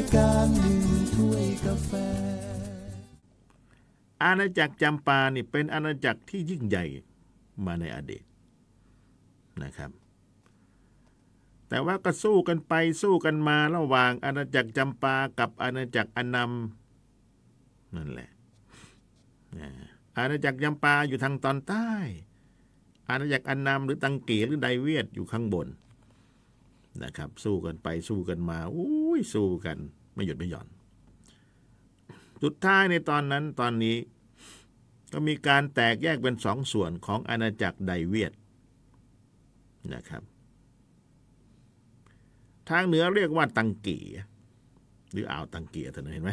ายการหนึ่งถ้วยกาแฟ อาณาจักรจำปานี่เป็นอาณาจักรที่ยิ่งใหญ่มาในอดีตนะครับ แต่ว่าก็สู้กันไปสู้กันมาระหว่างอาณาจักรจำปากับอาณาจักรอนำนั่นแหละอาณาจักรจำปาอยู่ทางตอนใต้ อาณาจักรอนนำหรือตังเกียหรือไดเวียดอยู่ข้างบนนะครับ สู้กันไปสู้กันมาอุ้ สู้กัน ไม่หยุดไม่หย่อน สุดท้ายในตอนนั้นตอนนี้ ก็มีการแตกแยกเป็นสองส่วนของอาณาจักรไดเวียดนะครับ ทางเหนือเรียกว่าตังเกียหรืออ่าวตังเกียท่านเห็นไหม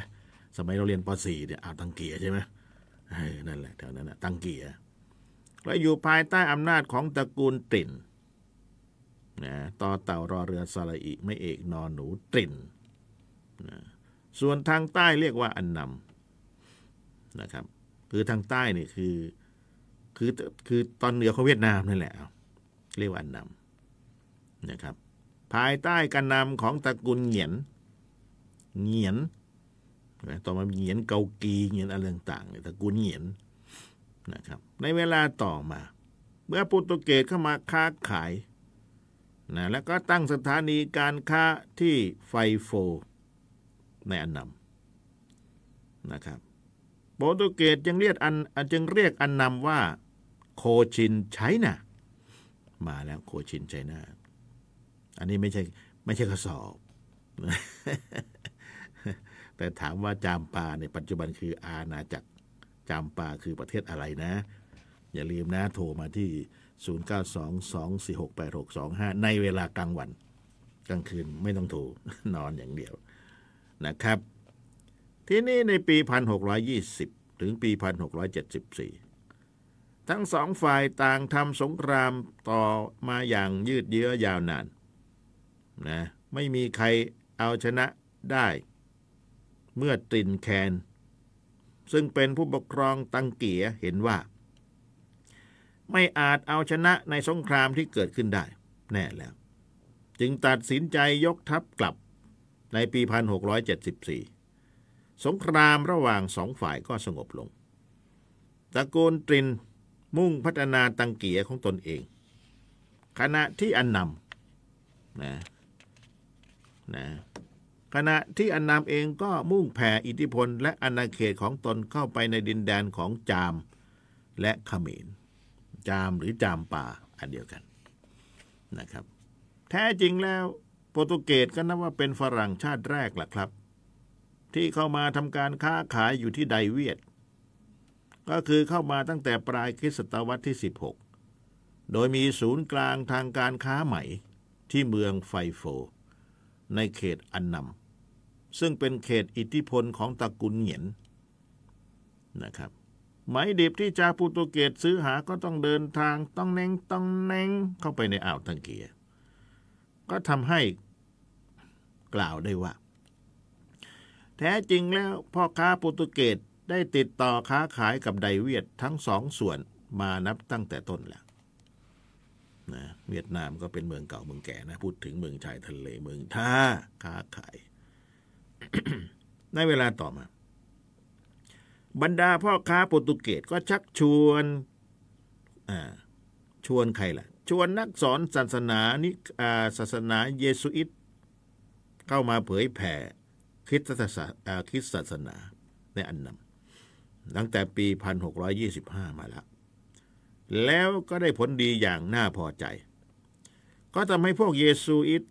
สมัยเราเรียนป .4 เนี่ยอ่าวตังเกียใช่ไหมนั่นแหละแถวนั้นนะตังเกียและอยู่ภายใต้อำนาจของตระกูลติ่นนะต่อเต่ารอเรือสระอิไม่เอกนอนหนูตริน นะส่วนทางใต้เรียกว่าอันนำนะครับ คือทางใต้นี่คือคือคือตอนเหนือของเวียดนามนั่นแหละ เรียกว่าอันนำนะครับ ภายใต้การนำของตระกูลเหงียนเหงียนต่อมาเหงียนเกากีเหงียนอะไรต่างๆตระกูลเหงียนนะครับ ในเวลาต่อมา เมื่อโปรตุเกสเข้ามาค้าขายนะแล้วก็ตั้งสถานีการค้าที่ไฟโฟ ในอันนำนะครับโปรตุเกสจึงเรียกอันจึงเรียกอันนำว่า โคชินไชน่ามาแล้วโคชินไชน่าอันนี้ไม่ใช่ไม่ใช่กระสอบ แต่ถามว่าจามปาในปัจจุบันคืออาณาจักรจามปาคือประเทศอะไรนะ อย่าลืมนะโทรมาที่ 0922468625 ในเวลากลางวัน กลางคืนไม่ต้องโทรนอนอย่างเดียว นะครับ ที่นี่ในปี 1620 ถึงปี 1674 ทั้งสองฝ่ายต่างทำสงครามต่อมาอย่างยืดเยื้อยาวนานนะไม่มีใครเอาชนะได้ เมื่อตรินแคน ซึ่งเป็นผู้ปกครองตังเกียเห็นว่า ไม่อาจเอาชนะในสงครามที่เกิดขึ้นได้ แน่แล้ว จึงตัดสินใจยกทัพกลับ ในปี 1674 สงครามระหว่างสองฝ่ายก็สงบลงตระกูลตรินมุ่งพัฒนาตังเกียของตนเอง ขณะที่อันนำนะนะขณะที่อันนำเองก็มุ่งแผ่อิทธิพล และอาณาเขตของตนเข้าไปในดินแดนของจามและเขมร จามหรือจามป่าอันเดียวกันนะครับ แท้จริงแล้ว ปรตุเกสก็นับว่าเป็นฝรั่งชาติแรกแหละครับ ที่เข้ามาทำการค้าขายอยู่ที่ไดเวียด ก็คือเข้ามาตั้งแต่ปลายคริสตศตวรรษที่ 16 โดยมีศูนย์กลางทางการค้าใหม่ที่เมืองไฟโฟ ในเขตอันนำซึ่งเป็นเขตอิทธิพลของตระกูลเหงียนนะครับไหมดิบที่ชาโปรตุเกสซื้อหาก็ต้องเดินทางต้องแนงต้องแนงเข้าไปในอ่าวตังเกีย ก็ทำให้ กล่าวได้ว่า แท้จริงแล้วพ่อค้าโปรตุเกสได้ติดต่อค้าขายกับไดเวียดทั้งสองส่วนมานับตั้งแต่ต้นแล้วนะเวียดนามก็เป็นเมืองเก่าเมืองแก่นะพูดถึงเมืองชายทะเลเมืองท่าค้าขาย ในเวลาต่อมา บรรดาพ่อค้าโปรตุเกสก็ชักชวนชวนใครล่ะ ชวนนักสอนศาสนานิศาสนาเยสุอิต เข้ามาเผยแผ่คริสตศาสนาคริสตศาสนาในอันนำตั้งแต่ปี 1625 มาแล้ว แล้วก็ได้ผลดีอย่างน่าพอใจ ก็ทำให้พวกเยซูอิต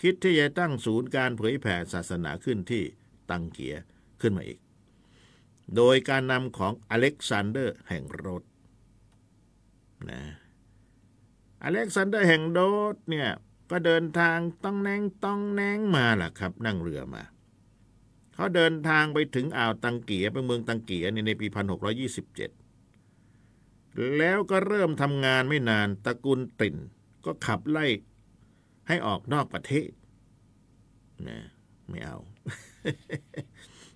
คิดที่จะตั้งศูนย์การเผยแผ่ศาสนาขึ้นที่ตังเกียขึ้นมาอีก โดยการนำของอเล็กซานเดอร์แห่งโรดนะอเล็กซานเดอร์แห่งโรดเนี่ย ก็เดินทางต้องแนงต้องแนงมาล่ะครับ นั่งเรือมา เขาเดินทางไปถึงอ่าวตังเกียไปเมืองตังเกียในปี1627แล้วก็เริ่มทำงานไม่นานตระกูลติ่น ก็ขับไล่ให้ออกนอกประเทศนะไม่เอา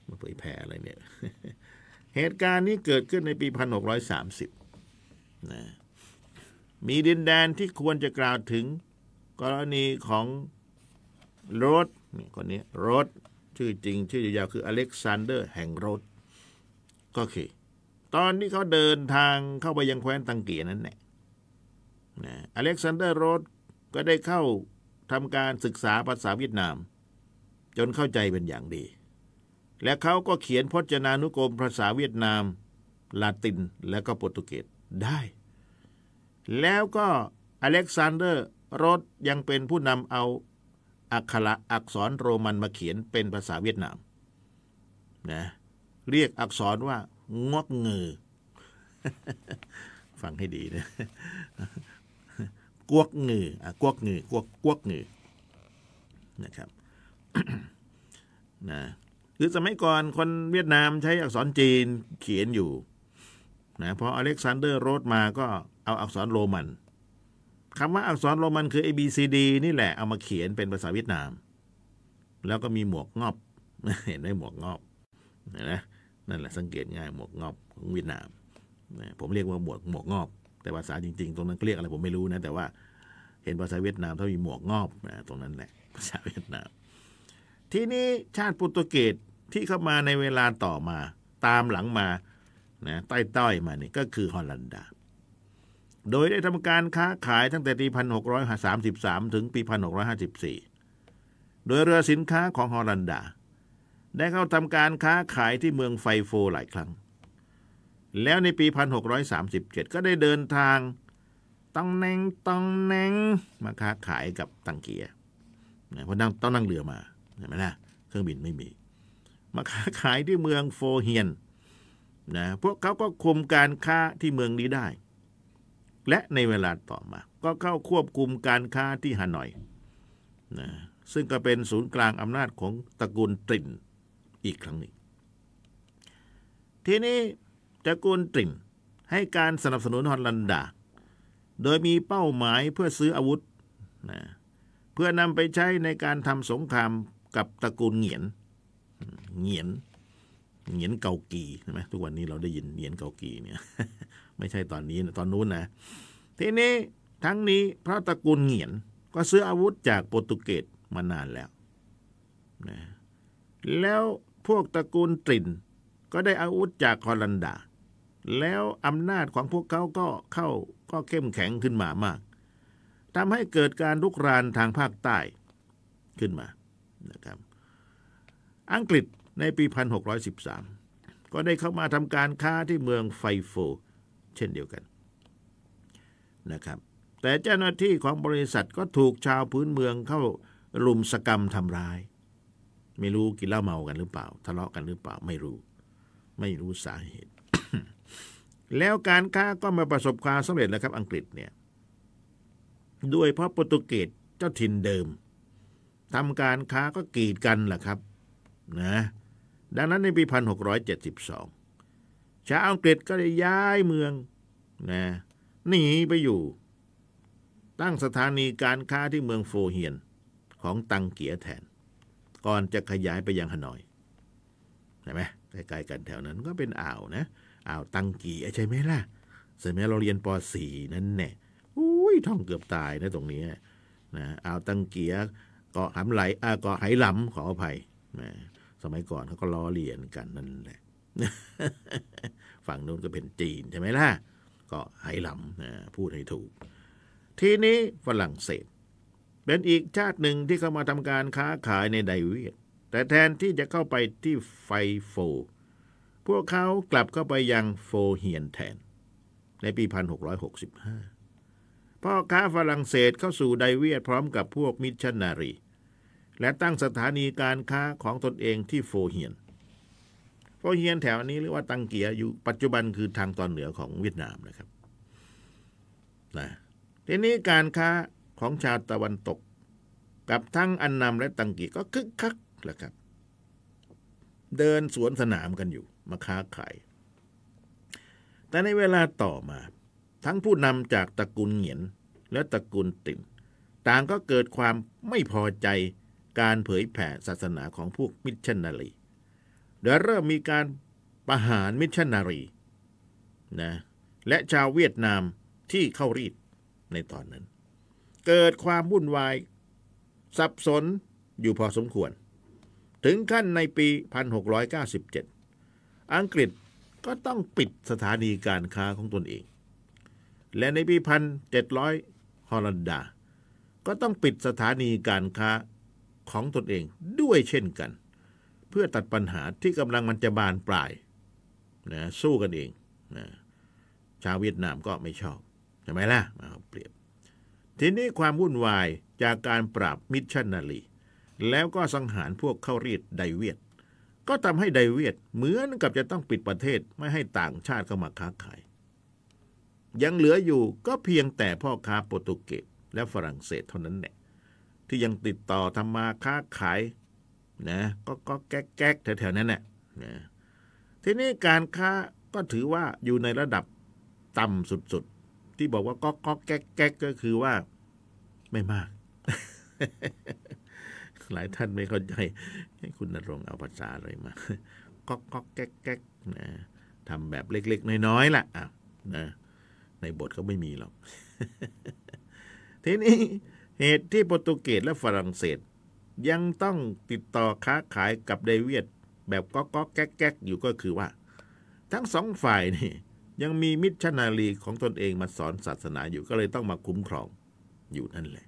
มาเผยแผ่อะไรเนี่ย เหตุการณ์นี้เกิดขึ้นในปี1630นะมีดินแดนที่ควรจะกล่าวถึง กรณีของโรดนี่คนนี้โรดชื่อจริง ชื่อยาวคืออเล็กซานเดอร์แห่งโรดก็คือตอนที่เขาเดินทางเข้าไปยังแคว้นตังเกียนั้นแหละนะอเล็กซานเดอร์โรดก็ได้เข้าทำการศึกษาภาษาเวียดนาม จนเข้าใจเป็นอย่างดี และเขาก็เขียนพจนานุกรมภาษาเวียดนาม ลาตินและก็โปรตุเกสได้ แล้วก็อเล็กซานเดอร์ โรดยังเป็นผู้นำเอาอักขระอักษรโรมันมาเขียนเป็นภาษาเวียดนามนะเรียกอักษรว่างวกเงือฟังให้ดีนะกวกเงืออะกวกเงือกวกกวกเงือนะครับนะคือสมัยก่อนคนเวียดนามใช้อักษรจีนเขียนอยู่นะพออเล็กซานเดอร์โรดมาก็เอาอักษรโรมัน คำว่าอักษรโรมันคือ A B C D นี่แหละเอามาเขียนเป็นภาษาเวียดนาม แล้วก็มีหมวกงอบ เห็นไหมหมวกงอบเห็นไหมนั่นแหละสังเกตง่ายหมวกงอบของเวียดนามผมเรียกว่าหมวกหมวกงอบ แต่ภาษาจริง ๆ ตรงนั้นเรียกอะไรผมไม่รู้นะ แต่ว่าเห็นภาษาเวียดนามถ้ามีหมวกงอบนะตรงนั้นแหละภาษาเวียดนาม ทีนี้ชาติโปรตุเกสที่เข้ามาในเวลาต่อมา ตามหลังมานะต้อยมานี่ก็คือฮอลันดา โดยได้ทำการค้าขายตั้งแต่ปี 1633 ถึงปี 1654 โดยเรือสินค้าของฮอลันดา ได้เข้าทำการค้าขายที่เมืองไฟโฟหลายครั้ง แล้วในปี 1637 ก็ได้เดินทางต้องแนงต้องแนงมาค้าขายกับตังเกียเพราะนั่งต้องนั่งเรือมาเห็นไหมนะเครื่องบินไม่มี มาค้าขายที่เมืองโฟเฮียนนะพวกเขาก็คุมการค้าที่เมืองนี้ได้ และในเวลาต่อมา ก็เข้าควบคุมการค้าที่ฮานอยนะซึ่งก็เป็นศูนย์กลางอำนาจของตระกูลตรินอีกครั้งหนึ่งทีนี้ตระกูลตรินให้การสนับสนุนฮอลันดา โดยมีเป้าหมายเพื่อซื้ออาวุธนะเพื่อนำไปใช้ในการทำสงครามกับตระกูลเหงียนเหงียนเหงียนเกากีใช่ไหมทุกวันนี้เราได้ยินเหงียนเกากีเนี่ย ไม่ใช่ตอนนี้นะตอนนู้นนะ ทีนี้ทั้งนี้พระตระกูลเหงียนก็ซื้ออาวุธจากโปรตุเกสมานานแล้วนะแล้วพวกตระกูลตรินก็ได้อาวุธจากฮอลันดา แล้วอำนาจของพวกเขาก็เข้าก็เข้มแข็งขึ้นมามากทำให้เกิดการลุกรานทางภาคใต้ขึ้นมานะครับ อังกฤษในปี 1613 ก็ได้เข้ามาทำการค้าที่เมืองไฟโฟ เช่นเดียวกันนะครับ แต่เจ้าหน้าที่ของบริษัทก็ถูกชาวพื้นเมืองเข้ารุมสกรรมทำร้าย ไม่รู้กินเหล้าเมากันหรือเปล่า ทะเลาะกันหรือเปล่าไม่รู้ ไม่รู้สาเหตุ แล้วการค้าก็มาประสบความสำเร็จแล้วครับอังกฤษเนี่ยด้วยเพราะโปรตุเกสเจ้าถิ่นเดิมทำการค้าก็กีดกันแหละครับนะดังนั้นในปี 1672 ชาวอังกฤษก็ได้ย้ายเมืองนะหนีไปอยู่ ตั้งสถานีการค้าที่เมืองโฟเฮียนของตังเกียแทน ก่อนจะขยายไปยังฮานอยใช่ไหมใกล้ๆกันแถวนั้นก็เป็นอ่าวนะอ่าวตังเกียใช่ไหมล่ะสมัยเราเรียนป .4 นั่นแน่อุ้ยท่องเกือบตายนะตรงนี้นะอ่าวตังเกียเกาะหำไหลเกาะไหหลำขออภัยนะสมัยก่อนเขาก็ล้อเลียนกันนั่นแหละ ฝั่งนู้นก็เป็นจีนใช่ไหมล่ะ ก็ไหหลำนะพูดให้ถูก ทีนี้ฝรั่งเศส เป็นอีกชาติหนึ่งที่เข้ามาทำการค้าขายในไดเวียต แต่แทนที่จะเข้าไปที่ไฟโฟ พวกเขากลับเข้าไปยังโฟเหียนแทน ในปี 1665 พ่อค้าฝรั่งเศสเข้าสู่ไดเวียตพร้อมกับพวกมิชชันนารี และตั้งสถานีการค้าของตนเองที่โฟเฮียน โฟเฮียนแถวนี้เรียกว่าตังเกียอยู่ปัจจุบันคือทางตอนเหนือของเวียดนามนะครับนะทีนี้การค้าของชาวตะวันตก กับทั้งอันนำและตังเกียก็คึกคักแหละครับ เดินสวนสนามกันอยู่ มาค้าขาย แต่ในเวลาต่อมา ทั้งผู้นำจากตระกูลเหงียนและตระกูลตรินห์ต่างก็เกิดความไม่พอใจการเผยแผ่ศาสนาของพวกมิชชันนารี โดยเริ่มมีการประหารมิชชันนารีนะและชาวเวียดนามที่เข้ารีดในตอนนั้น เกิดความวุ่นวาย สับสนอยู่พอสมควร ถึงขั้นในปี 1697 อังกฤษก็ต้องปิดสถานีการค้าของตนเอง และในปี 1700 ฮอลันดา ก็ต้องปิดสถานีการค้าของตนเองด้วยเช่นกัน เพื่อตัดปัญหาที่กำลังมันจะบานปลายนะสู้กันเองนะชาวเวียดนามก็ไม่ชอบใช่ไหมล่ะมาเปรียบ ทีนี้ความวุ่นวายจากการปราบมิชชันนารีแล้วก็สังหารพวกเข้ารีดไดเวียด ก็ทำให้ไดเวียดเหมือนกับจะต้องปิดประเทศไม่ให้ต่างชาติเข้ามาค้าขาย ยังเหลืออยู่ก็เพียงแต่พ่อค้าโปรตุเกสและฝรั่งเศสเท่านั้นแหละที่ยังติดต่อทำมาค้าขาย นะก็ก็แก๊กแก๊กแถวๆนั้นแหละนะทีนี้การค้าก็ถือว่าอยู่ในระดับต่ำสุดๆ ที่บอกว่าก็ก็แก๊กแก๊กก็คือว่าไม่มาก หลายท่านไม่เข้าใจให้คุณนรงเอาภาษาอะไรมาก็ก็แก๊กแก๊กนะทำแบบเล็ก ๆ น้อยๆล่ะอะนะในบทก็ไม่มีหรอก ทีนี้เหตุที่โปรตุเกสและฝรั่งเศส ยังต้องติดต่อค้าขายกับไดวียดแบบก็ก็แก๊กแก๊กอยู่ก็คือว่า ทั้งสองฝ่ายนี่ยังมีมิชชันนารีของตนเองมาสอนศาสนาอยู่ก็เลยต้องมาคุ้มครองอยู่นั่นแหละ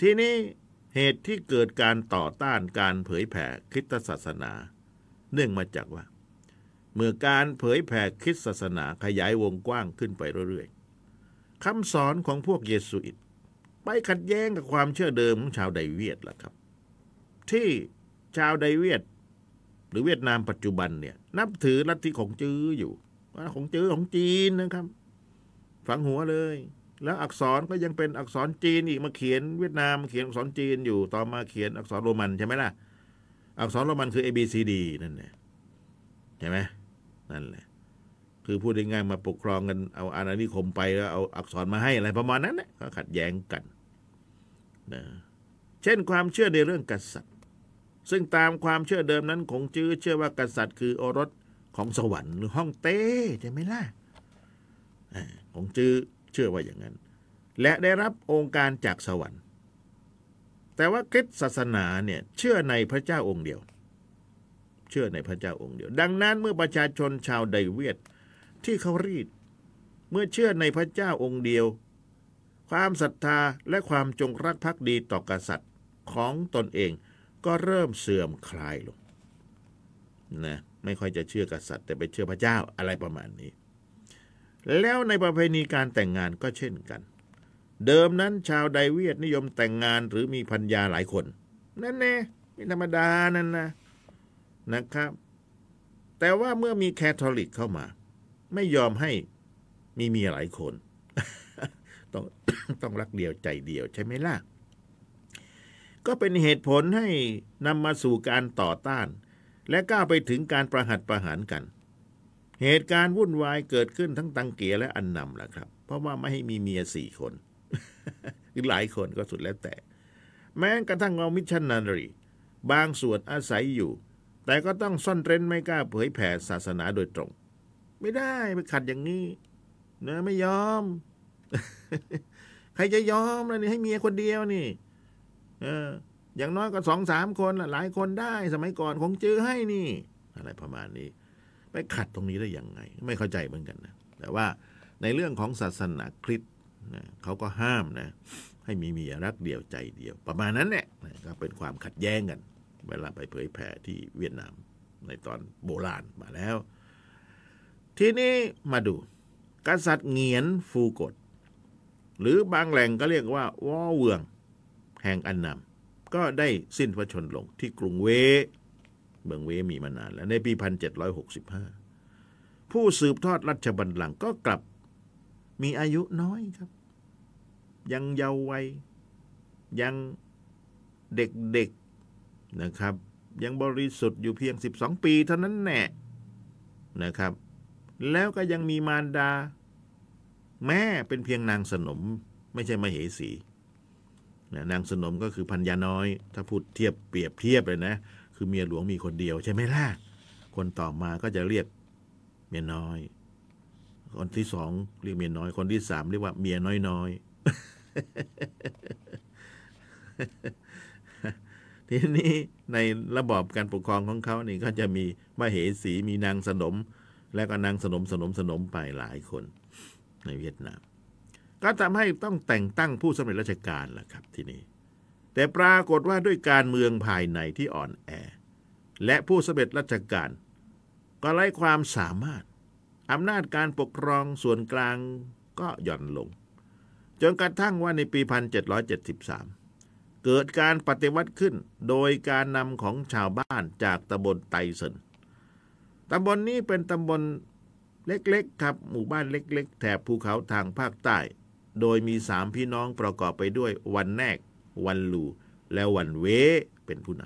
ทีนี้เหตุที่เกิดการต่อต้านการเผยแผ่คริสตศาสนา เนื่องมาจากว่า เมื่อการเผยแผ่คริสตศาสนาขยายวงกว้างขึ้นไปเรื่อยๆคำสอนของพวกเยสุอิต ไปขัดแย้งกับความเชื่อเดิมของชาวไดเวียดล่ะครับ ที่ชาวไดเวียด หรือเวียดนามปัจจุบันเนี่ย นับถือลัทธิของจื้ออยู่ว่าของจื้อของจีนนะครับ ฝังหัวเลย แล้วอักษรก็ยังเป็นอักษรจีนอีกมาเขียนเวียดนามเขียนอักษรจีนอยู่ต่อมาเขียนอักษรโรมันใช่ไหมล่ะ อักษรโรมันคือ A B C D นั่นแหละใช่ไหมนั่นแหละคือพูดง่ายๆมาปกครองกันเอาอาณานิคมไปแล้วเอาอักษรมาให้อะไรประมาณนั้นแหละก็ขัดแย้งกัน นะเช่นความเชื่อในเรื่องกษัตริย์ ซึ่งตามความเชื่อเดิมนั้นของจื้อเชื่อว่ากษัตริย์คือโอรสของสวรรค์หรือห้องเต้ใช่ไหมล่ะอ่าของจื้อเชื่อว่าอย่างนั้น และได้รับองค์การจากสวรรค์ แต่ว่าคริสตศาสนาเนี่ยเชื่อในพระเจ้าองค์เดียว เชื่อในพระเจ้าองค์เดียว ดังนั้นเมื่อประชาชนชาวไดเวียดที่เขารีด เมื่อเชื่อในพระเจ้าองค์เดียว ความศรัทธาและความจงรักภักดีต่อกษัตริย์ของตนเองก็เริ่มเสื่อมคลายลงนะไม่ค่อยจะเชื่อกษัตริย์ แต่ไปเชื่อพระเจ้าอะไรประมาณนี้ แล้วในประเพณีการแต่งงานก็เช่นกัน เดิมนั้นชาวไดเวียดนิยมแต่งงานหรือมีพัญญาหลายคน นั่นแน่ไม่ธรรมดานั่นนะนะครับ แต่ว่าเมื่อมีแคทอลิกเข้ามา ไม่ยอมให้มีเมียหลายคน ต้องต้องรักเดียวใจเดียวใช่ไหมล่ะ ก็เป็นเหตุผลให้นำมาสู่การต่อต้าน และก้าวไปถึงการประหัตประหารกัน เหตุการณ์วุ่นวายเกิดขึ้นทั้งตังเกียและอันนำแหละครับ เพราะว่าไม่ให้มีเมียสี่คนหรือหลายคนก็สุดแล้วแต่ แม้กระทั่งเรามิชชันนารีบางส่วนอาศัยอยู่ แต่ก็ต้องซ่อนเร้นไม่กล้าเผยแผ่ศาสนาโดยตรง ไม่ได้ไปขัดอย่างนี้เนะไม่ยอม ใครจะยอมล่ะนี่ให้เมียคนเดียวนี่ เออ อย่างน้อยก็สองสามคนล่ะหลายคนได้ สมัยก่อนคงจื้อให้นี่ อะไรประมาณนี้ ไปขัดตรงนี้ได้ยังไง ไม่เข้าใจเหมือนกันนะแต่ว่าในเรื่องของศาสนาคริสต์นะเขาก็ห้ามนะ ให้มีเมียรักเดียวใจเดียว ประมาณนั้นแหละก็เป็นความขัดแย้งกัน เวลาไปเผยแผ่ที่เวียดนามในตอนโบราณมาแล้ว ทีนี้มาดู กษัตริย์เงียนฟูกด หรือบางแหล่งก็เรียกว่าวอเวืองแห่งอันนำก็ได้สิ้นพระชนลงที่กรุงเว เมืองเวมีมานานแล้วในปี 1765 ผู้สืบทอดรัชบัลลังก์ก็กลับมีอายุน้อยครับ ยังเยาว์วัย ยังเด็กๆนะครับ ยังบริสุทธิ์อยู่เพียง 12 ปีเท่านั้นแน่นะครับ แล้วก็ยังมีมารดา แม่เป็นเพียงนางสนมไม่ใช่มเหสีนะนางสนมก็คือพัญญาน้อย ถ้าพูดเทียบเปรียบเทียบเลยนะ คือเมียหลวงมีคนเดียวใช่ไหมล่ะ คนต่อมาก็จะเรียกเมียน้อย คนที่สองเรียกเมียน้อย คนที่สามเรียกว่าเมียน้อยน้อยทีนี้ในระบอบการปกครองของเขานี่ก็จะมีมเหสีมีนางสนม และก็นางสนมสนมสนมไปหลายคน ในเวียดนาม ก็ทำให้ต้องแต่งตั้งผู้สำเร็จราชการล่ะครับที่นี้แต่ปรากฏว่าด้วยการเมืองภายในที่อ่อนแอ และผู้สำเร็จราชการ ก็ไร้ความสามารถอำนาจการปกครองส่วนกลางก็หย่อนลง จนกระทั่งว่าในปี 1773 เกิดการปฏิวัติขึ้นโดยการนำของชาวบ้านจากตำบลไตเซนตำบลนนี้เป็นตำบล เล็กๆครับ หมู่บ้านเล็ก ๆ แถบภูเขาทางภาคใต้ โดยมีสามพี่น้องประกอบไปด้วยวันแนก วันลู และวันเวเป็นผู้น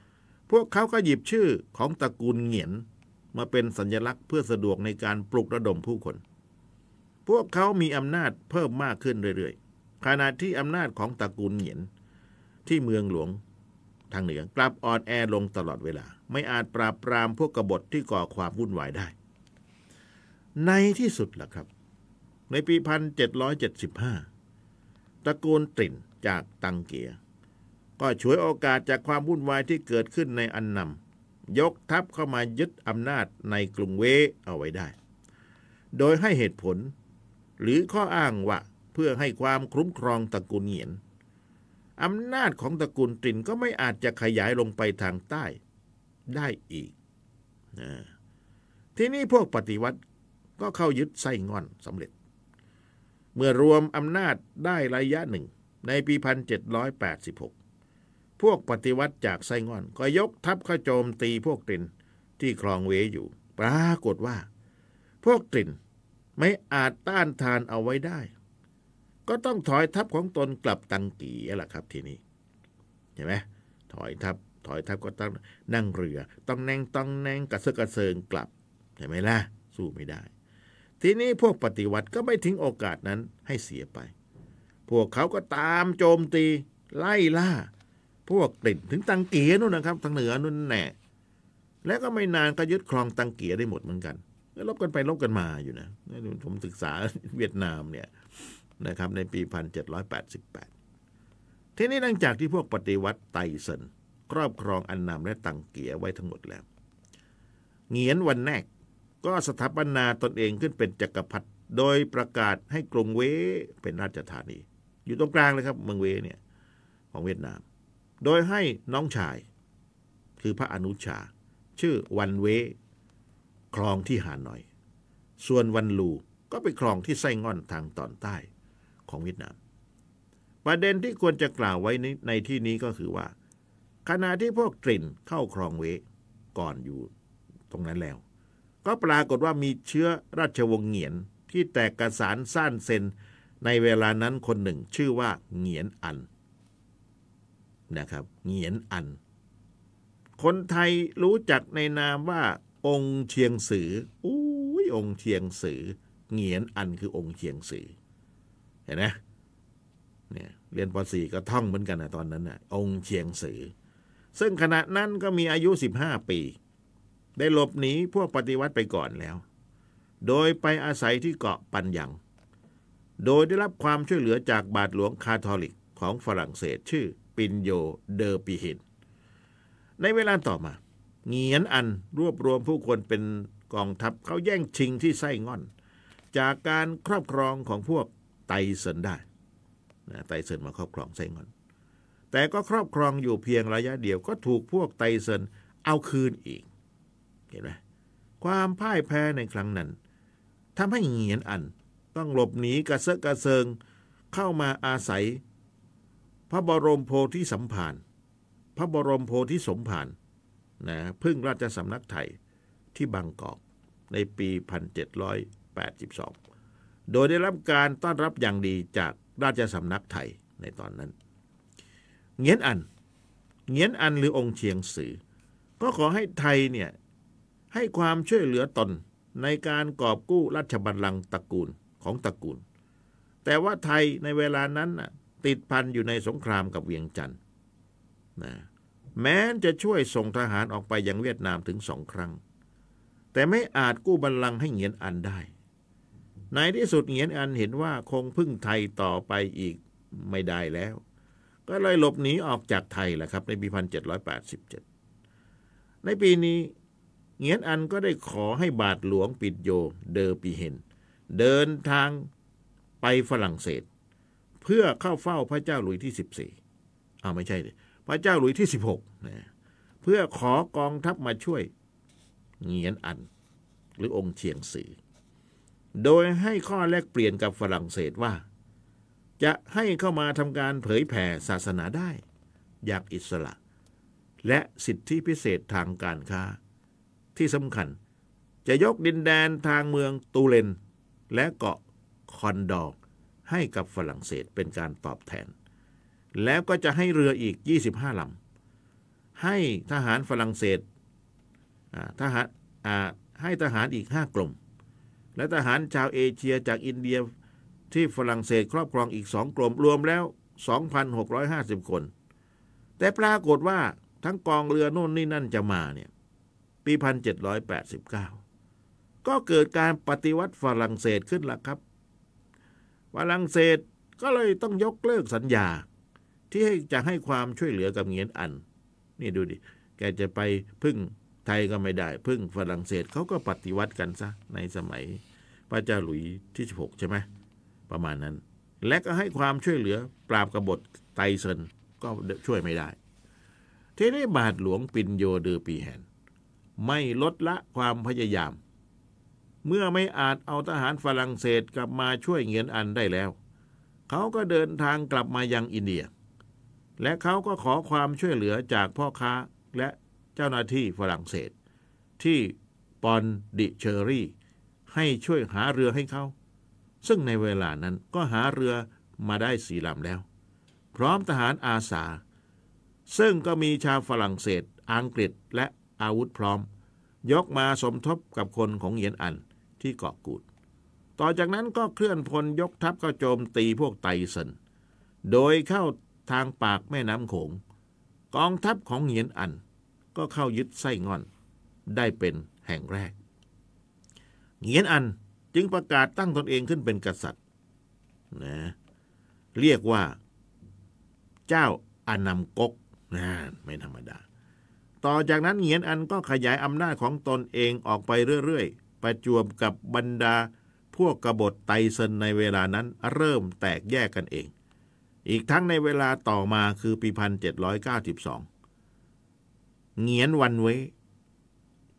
ำพวกเขาก็หยิบชื่อของตระกูลเหงียน มาเป็นสัญลักษณ์เพื่อสะดวกในการปลุกระดมผู้คน พวกเขามีอำนาจเพิ่มมากขึ้นเรื่อยๆขณะที่อำนาจของตระกูลเหงียน ที่เมืองหลวงทางเหนือกลับอ่อนแอลงตลอดเวลา ไม่อาจปราบปรามพวกกบฏที่ก่อความวุ่นวายได้ ในที่สุดล่ะครับ ในปี 1775 ตระกูลตรินจากตังเกีย ก็ฉวยโอกาสจากความวุ่นวายที่เกิดขึ้นในอันนำยกทัพเข้ามายึดอำนาจในกรุงเวเอาไว้ได้ โดยให้เหตุผล หรือข้ออ้างว่าเพื่อให้ความคุ้มครองตระกูลเหงียนอำนาจของตระกูลตรินก็ไม่อาจจะขยายลงไปทางใต้ได้อีก ที่นี่พวกปฏิวัติ ก็เข้ายึดไส้งอนสำเร็จ เมื่อรวมอำนาจได้ระยะหนึ่ง ในปี 1786 พวกปฏิวัติจากไส้งอน ก็ยกทัพเข้าโจมตีพวกตรินที่ครองเวอยู่ ปรากฏว่า พวกตรินไม่อาจต้านทานเอาไว้ได้ ก็ต้องถอยทัพของตนกลับตังกีล่ะครับทีนี้เห็นไหมถอยทัพถอยทัพก็ต้องนั่งเรือ ต้องแนงต้องแนงกระเซาะกระเซิงกลับเห็นไหมล่ะ สู้ไม่ได้ ทีนี้พวกปฏิวัติก็ไม่ทิ้งโอกาสนั้นให้เสียไป พวกเขาก็ตามโจมตี ไล่ล่า พวกติดถึงตังเกียนู่นนะครับทางเหนือนู่นแน่แล้วก็ไม่นานก็ยึดครองตังเกียได้หมดเหมือนกันลบกันไปลบกันมาอยู่นะผมศึกษาเวียดนามเนี่ยนะครับ ในปี 1788 ทีนี้หลังจากที่พวกปฏิวัติไตเซินครอบครองอันนำและตังเกียไว้ทั้งหมดแล้วเหงียนวันแนก ก็สถาปนาตนเองขึ้นเป็นจักรพรรดิโดยประกาศให้กรุงเวเป็นราชธานี อยู่ตรงกลางเลยครับ เมืองเวเนี่ยของเวียดนาม โดยให้น้องชาย คือพระอนุชา ชื่อวันเวครองที่หาหน่อย ส่วนวันลูก็ไปครองที่ไส้ง่อนทางตอนใต้ของเวียดนาม ประเด็นที่ควรจะกล่าวไว้ในในที่นี้ก็คือว่า ขณะที่พวกตรินเข้าครองเวก่อนอยู่ตรงนั้นแล้ว ก็ปรากฏว่ามีเชื้อราชวงศ์เหงียนที่แตกกระสานซ่านเซนในเวลานั้นคนหนึ่งชื่อว่าเหงียนอันนะครับเหงียนอัน คนไทยรู้จักในนามว่า องค์เชียงสืออุ้ยองค์เชียงสือเหงียนอันคือองค์เชียงสือเห็นไหมเนี่ยเรียนป .4 ก็ท่องเหมือนกันนะตอนนั้นนะองค์เชียงสือ ซึ่งขณะนั้นก็มีอายุ 15 ปี ได้หลบหนีพวกปฏิวัติไปก่อนแล้ว โดยไปอาศัยที่เกาะปันยัง โดยได้รับความช่วยเหลือจากบาทหลวงคาทอลิกของฝรั่งเศสชื่อปินโยเดอปิหิน ในเวลาต่อมาเงียนอันรวบรวมผู้คนเป็นกองทัพเขาแย่งชิงที่ไส้ง่อน จากการครอบครองของพวกไตเซินได้นะไตเซินมาครอบครองไซง่อน แต่ก็ครอบครองอยู่เพียงระยะเดียวก็ถูกพวกไตเซินเอาคืนอีก เห็นไหมความพ่ายแพ้ในครั้งนั้นทำให้เงียนอันต้องหลบหนีกระเซอะกระเซิงเข้ามาอาศัย พระบรมโพธิสัมภารพระบรมโพธิสมภารนะพึ่งราชสำนักไทยที่บางกอกในปี 1782 โดยได้รับการต้อนรับอย่างดีจากราชสำนักไทยในตอนนั้น เงียนอัน เงียนอันหรือองค์เชียงสือ ก็ขอให้ไทยเนี่ย ให้ความช่วยเหลือตนในการกอบกู้ราชบัลลังก์ตระกูลของตระกูล แต่ว่าไทยในเวลานั้นน่ะติดพันอยู่ในสงครามกับเวียงจันทร์นะแม้จะช่วยส่งทหารออกไปยังเวียดนามถึงสองครั้ง แต่ไม่อาจกู้บัลลังก์ให้เหงียนอันได้ ในที่สุดเหงียนอันเห็นว่าคงพึ่งไทยต่อไปอีกไม่ได้แล้ว ก็เลยหลบหนีออกจากไทยแหละครับในปี 1787 ในปีนี้ เงียนอันก็ได้ขอให้บาทหลวงปิดโยเดอปีเฮนเดินทางไปฝรั่งเศส เพื่อเข้าเฝ้าพระเจ้าหลุยที่14อ้าวไม่ใช่ดิพระเจ้าหลุยที่16นะเพื่อขอกองทัพมาช่วยเงียนอัน หรือองค์เชียงสือ โดยให้ข้อแลกเปลี่ยนกับฝรั่งเศสว่า จะให้เข้ามาทำการเผยแผ่ศาสนาได้ อย่างอิสระ และสิทธิพิเศษทางการค้า ที่สำคัญ จะยกดินแดนทางเมืองตูเลน และเกาะคอนดอร์ให้กับฝรั่งเศสเป็นการตอบแทน แล้วก็จะให้เรืออีก 25ลำให้ทหารฝรั่งเศสทหารให้ทหารอีก 5 กลุ่ม และทหารชาวเอเชียจากอินเดียที่ฝรั่งเศสครอบครองอีกสองกลุ่มรวมแล้ว 2,650 คน แต่ปรากฏว่าทั้งกองเรือโน่นนี่นั่นจะมาเนี่ย ปี 1789 ก็เกิดการปฏิวัติฝรั่งเศสขึ้นละครับ ฝรั่งเศสก็เลยต้องยกเลิกสัญญา ที่ให้จะให้ความช่วยเหลือกับเงียนอัน นี่ดูดิ แกจะไปพึ่งไทยก็ไม่ได้ พึ่งฝรั่งเศสเขาก็ปฏิวัติกันซะในสมัยพระเจ้าหลุยที่ 16 ใช่ไหมประมาณนั้น และก็ให้ความช่วยเหลือปราบกบฏไตเซนก็ช่วยไม่ได้ ทีนี้บาทหลวงปินโยเดอปีแหน ไม่ลดละความพยายาม เมื่อไม่อาจเอาทหารฝรั่งเศสกลับมาช่วยเงียนอันได้แล้ว เขาก็เดินทางกลับมายังอินเดีย และเขาก็ขอความช่วยเหลือจากพ่อค้าและเจ้าหน้าที่ฝรั่งเศส ที่ปอนดิเชอรี่ ให้ช่วยหาเรือให้เขา ซึ่งในเวลานั้นก็หาเรือมาได้สี่ลำแล้ว พร้อมทหารอาสา ซึ่งก็มีชาวฝรั่งเศส อังกฤษและ อาวุธพร้อม ยกมาสมทบกับคนของเหยียนอันที่เกาะกูด ต่อจากนั้นก็เคลื่อนพลยกทัพก็โจมตีพวกไตเซนโดยเข้าทางปากแม่น้ำโขง กองทัพของเหยียนอันก็เข้ายึดไส้งอน ได้เป็นแห่งแรกเหงียนอันจึงประกาศตั้งตนเองขึ้นเป็นกษัตริย์นะเรียกว่า เจ้าอานำกกนะไม่ธรรมดา ต่อจากนั้นเหงียนอันก็ขยายอำนาจของตนเองออกไปเรื่อยๆ ประจวบกับบรรดา พวกกบฏไตเซนในเวลานั้นเริ่มแตกแยกกันเอง อีกทั้งในเวลาต่อมาคือปีพันเจ็ดร้อยเก้าสิบสองเงียนวันเว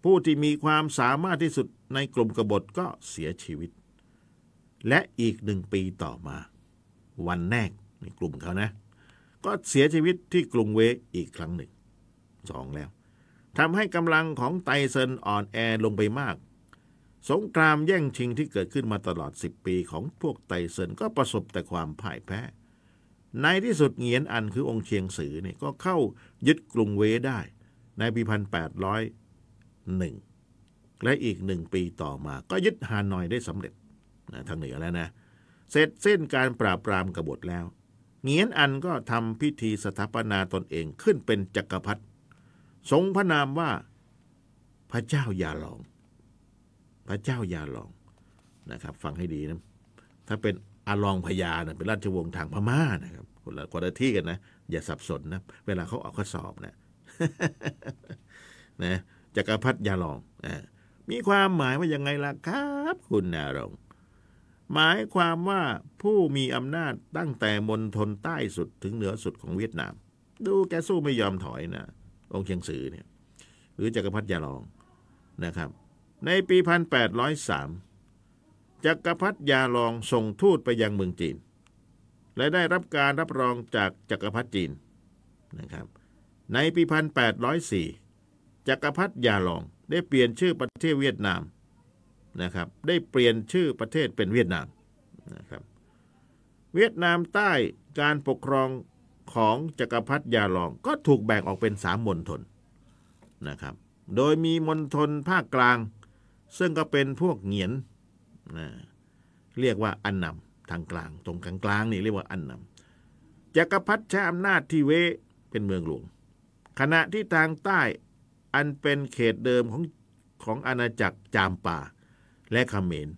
ผู้ที่มีความสามารถที่สุดในกลุ่มกบฏก็เสียชีวิต และอีกหนึ่งปีต่อมา วันแนกในกลุ่มเขานะ ก็เสียชีวิตที่กรุงเวอีกครั้งหนึ่งสองแล้ว ทำให้กำลังของไตเซนอ่อนแอลงไปมาก สงครามแย่งชิงที่เกิดขึ้นมาตลอด 10 ปีของพวกไตเซนก็ประสบแต่ความพ่ายแพ้ ในที่สุดเงียนอันคือองค์เชียงสือเนี่ยก็เข้ายึดกรุงเวได้ ในปีพันแปดร้อยหนึ่งและอีกหนึ่งปีต่อมาก็ยึดฮานอยได้สำเร็จนะทางเหนือแล้วนะ เสร็จเส้นการปราบปรามกบฏแล้ว เงียนอันก็ทำพิธีสถาปนาตนเองขึ้นเป็นจักรพรรดิ ทรงพระนามว่าพระเจ้ายาลอง พระเจ้ายาลองนะครับ ฟังให้ดีนะถ้าเป็นอาลองพญานะเป็นราชวงศ์ทางพม่านะครับคนละคนละที่กันนะ อย่าสับสนนะ เวลาเขาออกข้อสอบนะนะจักรพรรดิยาลองอมีความหมายว่ายังไงล่ะครับ คุณนารงหมายความว่าผู้มีอำนาจตั้งแต่มณฑลใต้สุดถึงเหนือสุดของเวียดนาม ดูแกสู้ไม่ยอมถอยนะ องค์เชียงซือเนี่ยหรือจักรพรรดิยาลองนะครับ ในปีพันแปดร้อยสามจักรพรรดิยาลองส่งทูตไปยังเมืองจีน และได้รับการรับรองจากจักรพรรดิจีนนะครับในปีพันแปดร้อยสี่จักรพรรดิยาลองได้เปลี่ยนชื่อประเทศเวียดนามนะครับได้เปลี่ยนชื่อประเทศเป็นเวียดนามนะครับเวียดนามใต้การปกครอง ของจักรพรรดิยาลองก็ถูกแบ่งออกเป็นสามมณฑลนะครับ โดยมีมณฑลภาคกลาง ซึ่งก็เป็นพวกเหงียนนะเรียกว่าอันนำทางกลาง ตรงกลางกลางนี่เรียกว่าอันนำจักรพรรดิใช้อำนาจที่เวเป็นเมืองหลวง ขณะที่ทางใต้อันเป็นเขตเดิมของของอาณาจักรจามป่า และขเขมร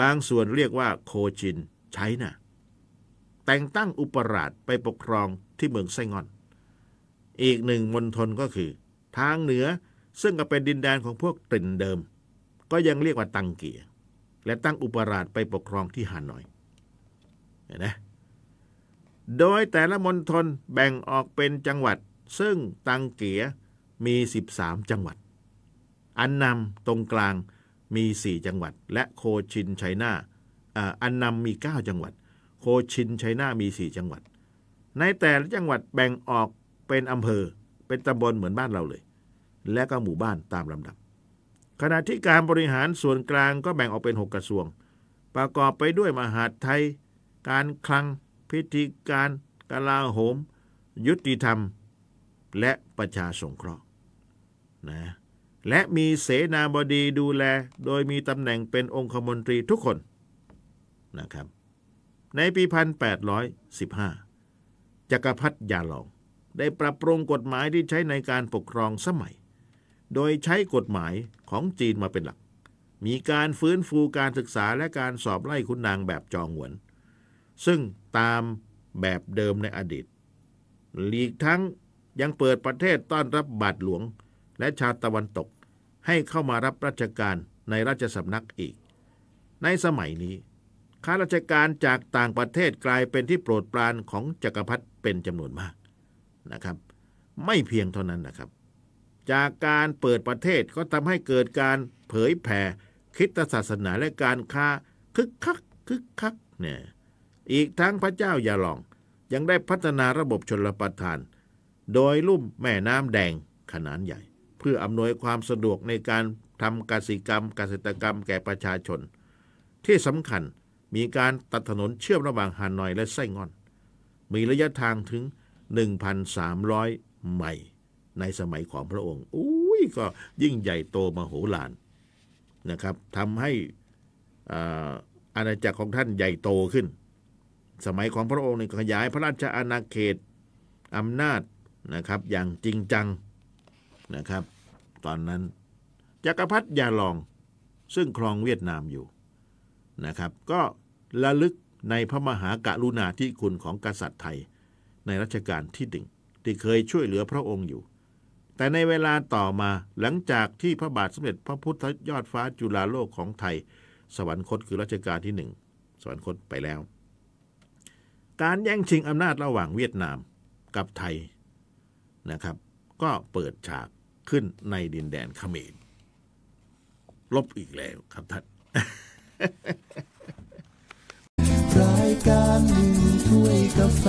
บางส่วนเรียกว่าโคชินใช้นะ่ะแต่งตั้งอุปราชไปปกครอง ที่เมืองไส้งอน อีกหนึ่งมณฑลก็คือ ทางเหนือซึ่งก็เป็นดินแดนของพวกตรินเดิม ก็ยังเรียกว่าตังเกีย และตั้งอุปราชไปปกครองที่ฮานอยเห็นไหมโดยแต่ละมณฑลแบ่งออกเป็นจังหวัด ซึ่งตังเกียมี 13 จังหวัด อันนำตรงกลางมี 4 จังหวัด และโคชินไชัยนาอันนำมี 9 จังหวัด โคชินไชัยนามี 4 จังหวัด ในแต่ละจังหวัดแบ่งออกเป็นอำเภอ เป็นตำบลเหมือนบ้านเราเลย และก็หมู่บ้านตามลำดับ ขณะที่การบริหารส่วนกลางก็แบ่งออกเป็น 6 กระทรวง ประกอบไปด้วยมหาดไทย การคลัง พิธีการกลาโหม ยุติธรรม และประชาสงเคราะห์นะและมีเสนาบดีดูแล โดยมีตำแหน่งเป็นองคมนตรีทุกคนนะครับ ในปี 1815 จักรพรรดิยาลอง ได้ปรับปรุงกฎหมายที่ใช้ในการปกครองสมัย โดยใช้กฎหมายของจีนมาเป็นหลัก มีการฟื้นฟูการศึกษาและการสอบไล่คุณนางแบบจองหวน ซึ่งตามแบบเดิมในอดีต หลีกทั้งยังเปิดประเทศต้อนรับบาทหลวง และชาวตะวันตกให้เข้ามารับราชการในราชสำนักอีก ในสมัยนี้ข้าราชการจากต่างประเทศกลายเป็นที่โปรดปรานของจักรพรรดิเป็นจำนวนมากนะครับ ไม่เพียงเท่านั้นนะครับ จากการเปิดประเทศก็ทำให้เกิดการเผยแผ่คิดศาสนาและการค้าคึกคักคึกคักเนี่ยอีกทั้งพระเจ้ายาลอง ยังได้พัฒนาระบบชนรประทาน โดยลุ่มแม่น้ำแดงขนาดใหญ่ เพื่ออำนวยความสะดวกในการทำกสิกรรมเกษตรกรรมแก่ประชาชน ที่สำคัญมีการตัดถนนเชื่อมระหว่างฮานอยและไส้งอน มีระยะทางถึง 1,300 ไมล์ในสมัยของพระองค์อุ้ยก็ยิ่งใหญ่โตมโหฬารนะครับทำให้อาณาจักรของท่านใหญ่โตขึ้น สมัยของพระองค์นี่ขยายพระราชอาณาเขตอำนาจนะครับอย่างจริงจังนะครับ ตอนนั้นจักรพรรดิยาลองซึ่งครองเวียดนามอยู่นะครับ ก็ระลึก ในพระมหากรุณาธิคุณของกษัตริย์ไทย ในรัชกาลที่ดึงที่เคยช่วยเหลือพระองค์อยู่ แต่ในเวลาต่อมาหลังจากที่พระบาทสมเด็จพระพุทธยอดฟ้าจุฬาโลกของไทย สวรรคตคือรัชกาลที่หนึ่งสวรรคตไปแล้ว การแย่งชิงอำนาจระหว่างเวียดนามกับไทยนะครับ ก็เปิดฉากขึ้นในดินแดนเขมรลบอีกแล้วครับท่านายการหนึ่งถ้วยกาแฟ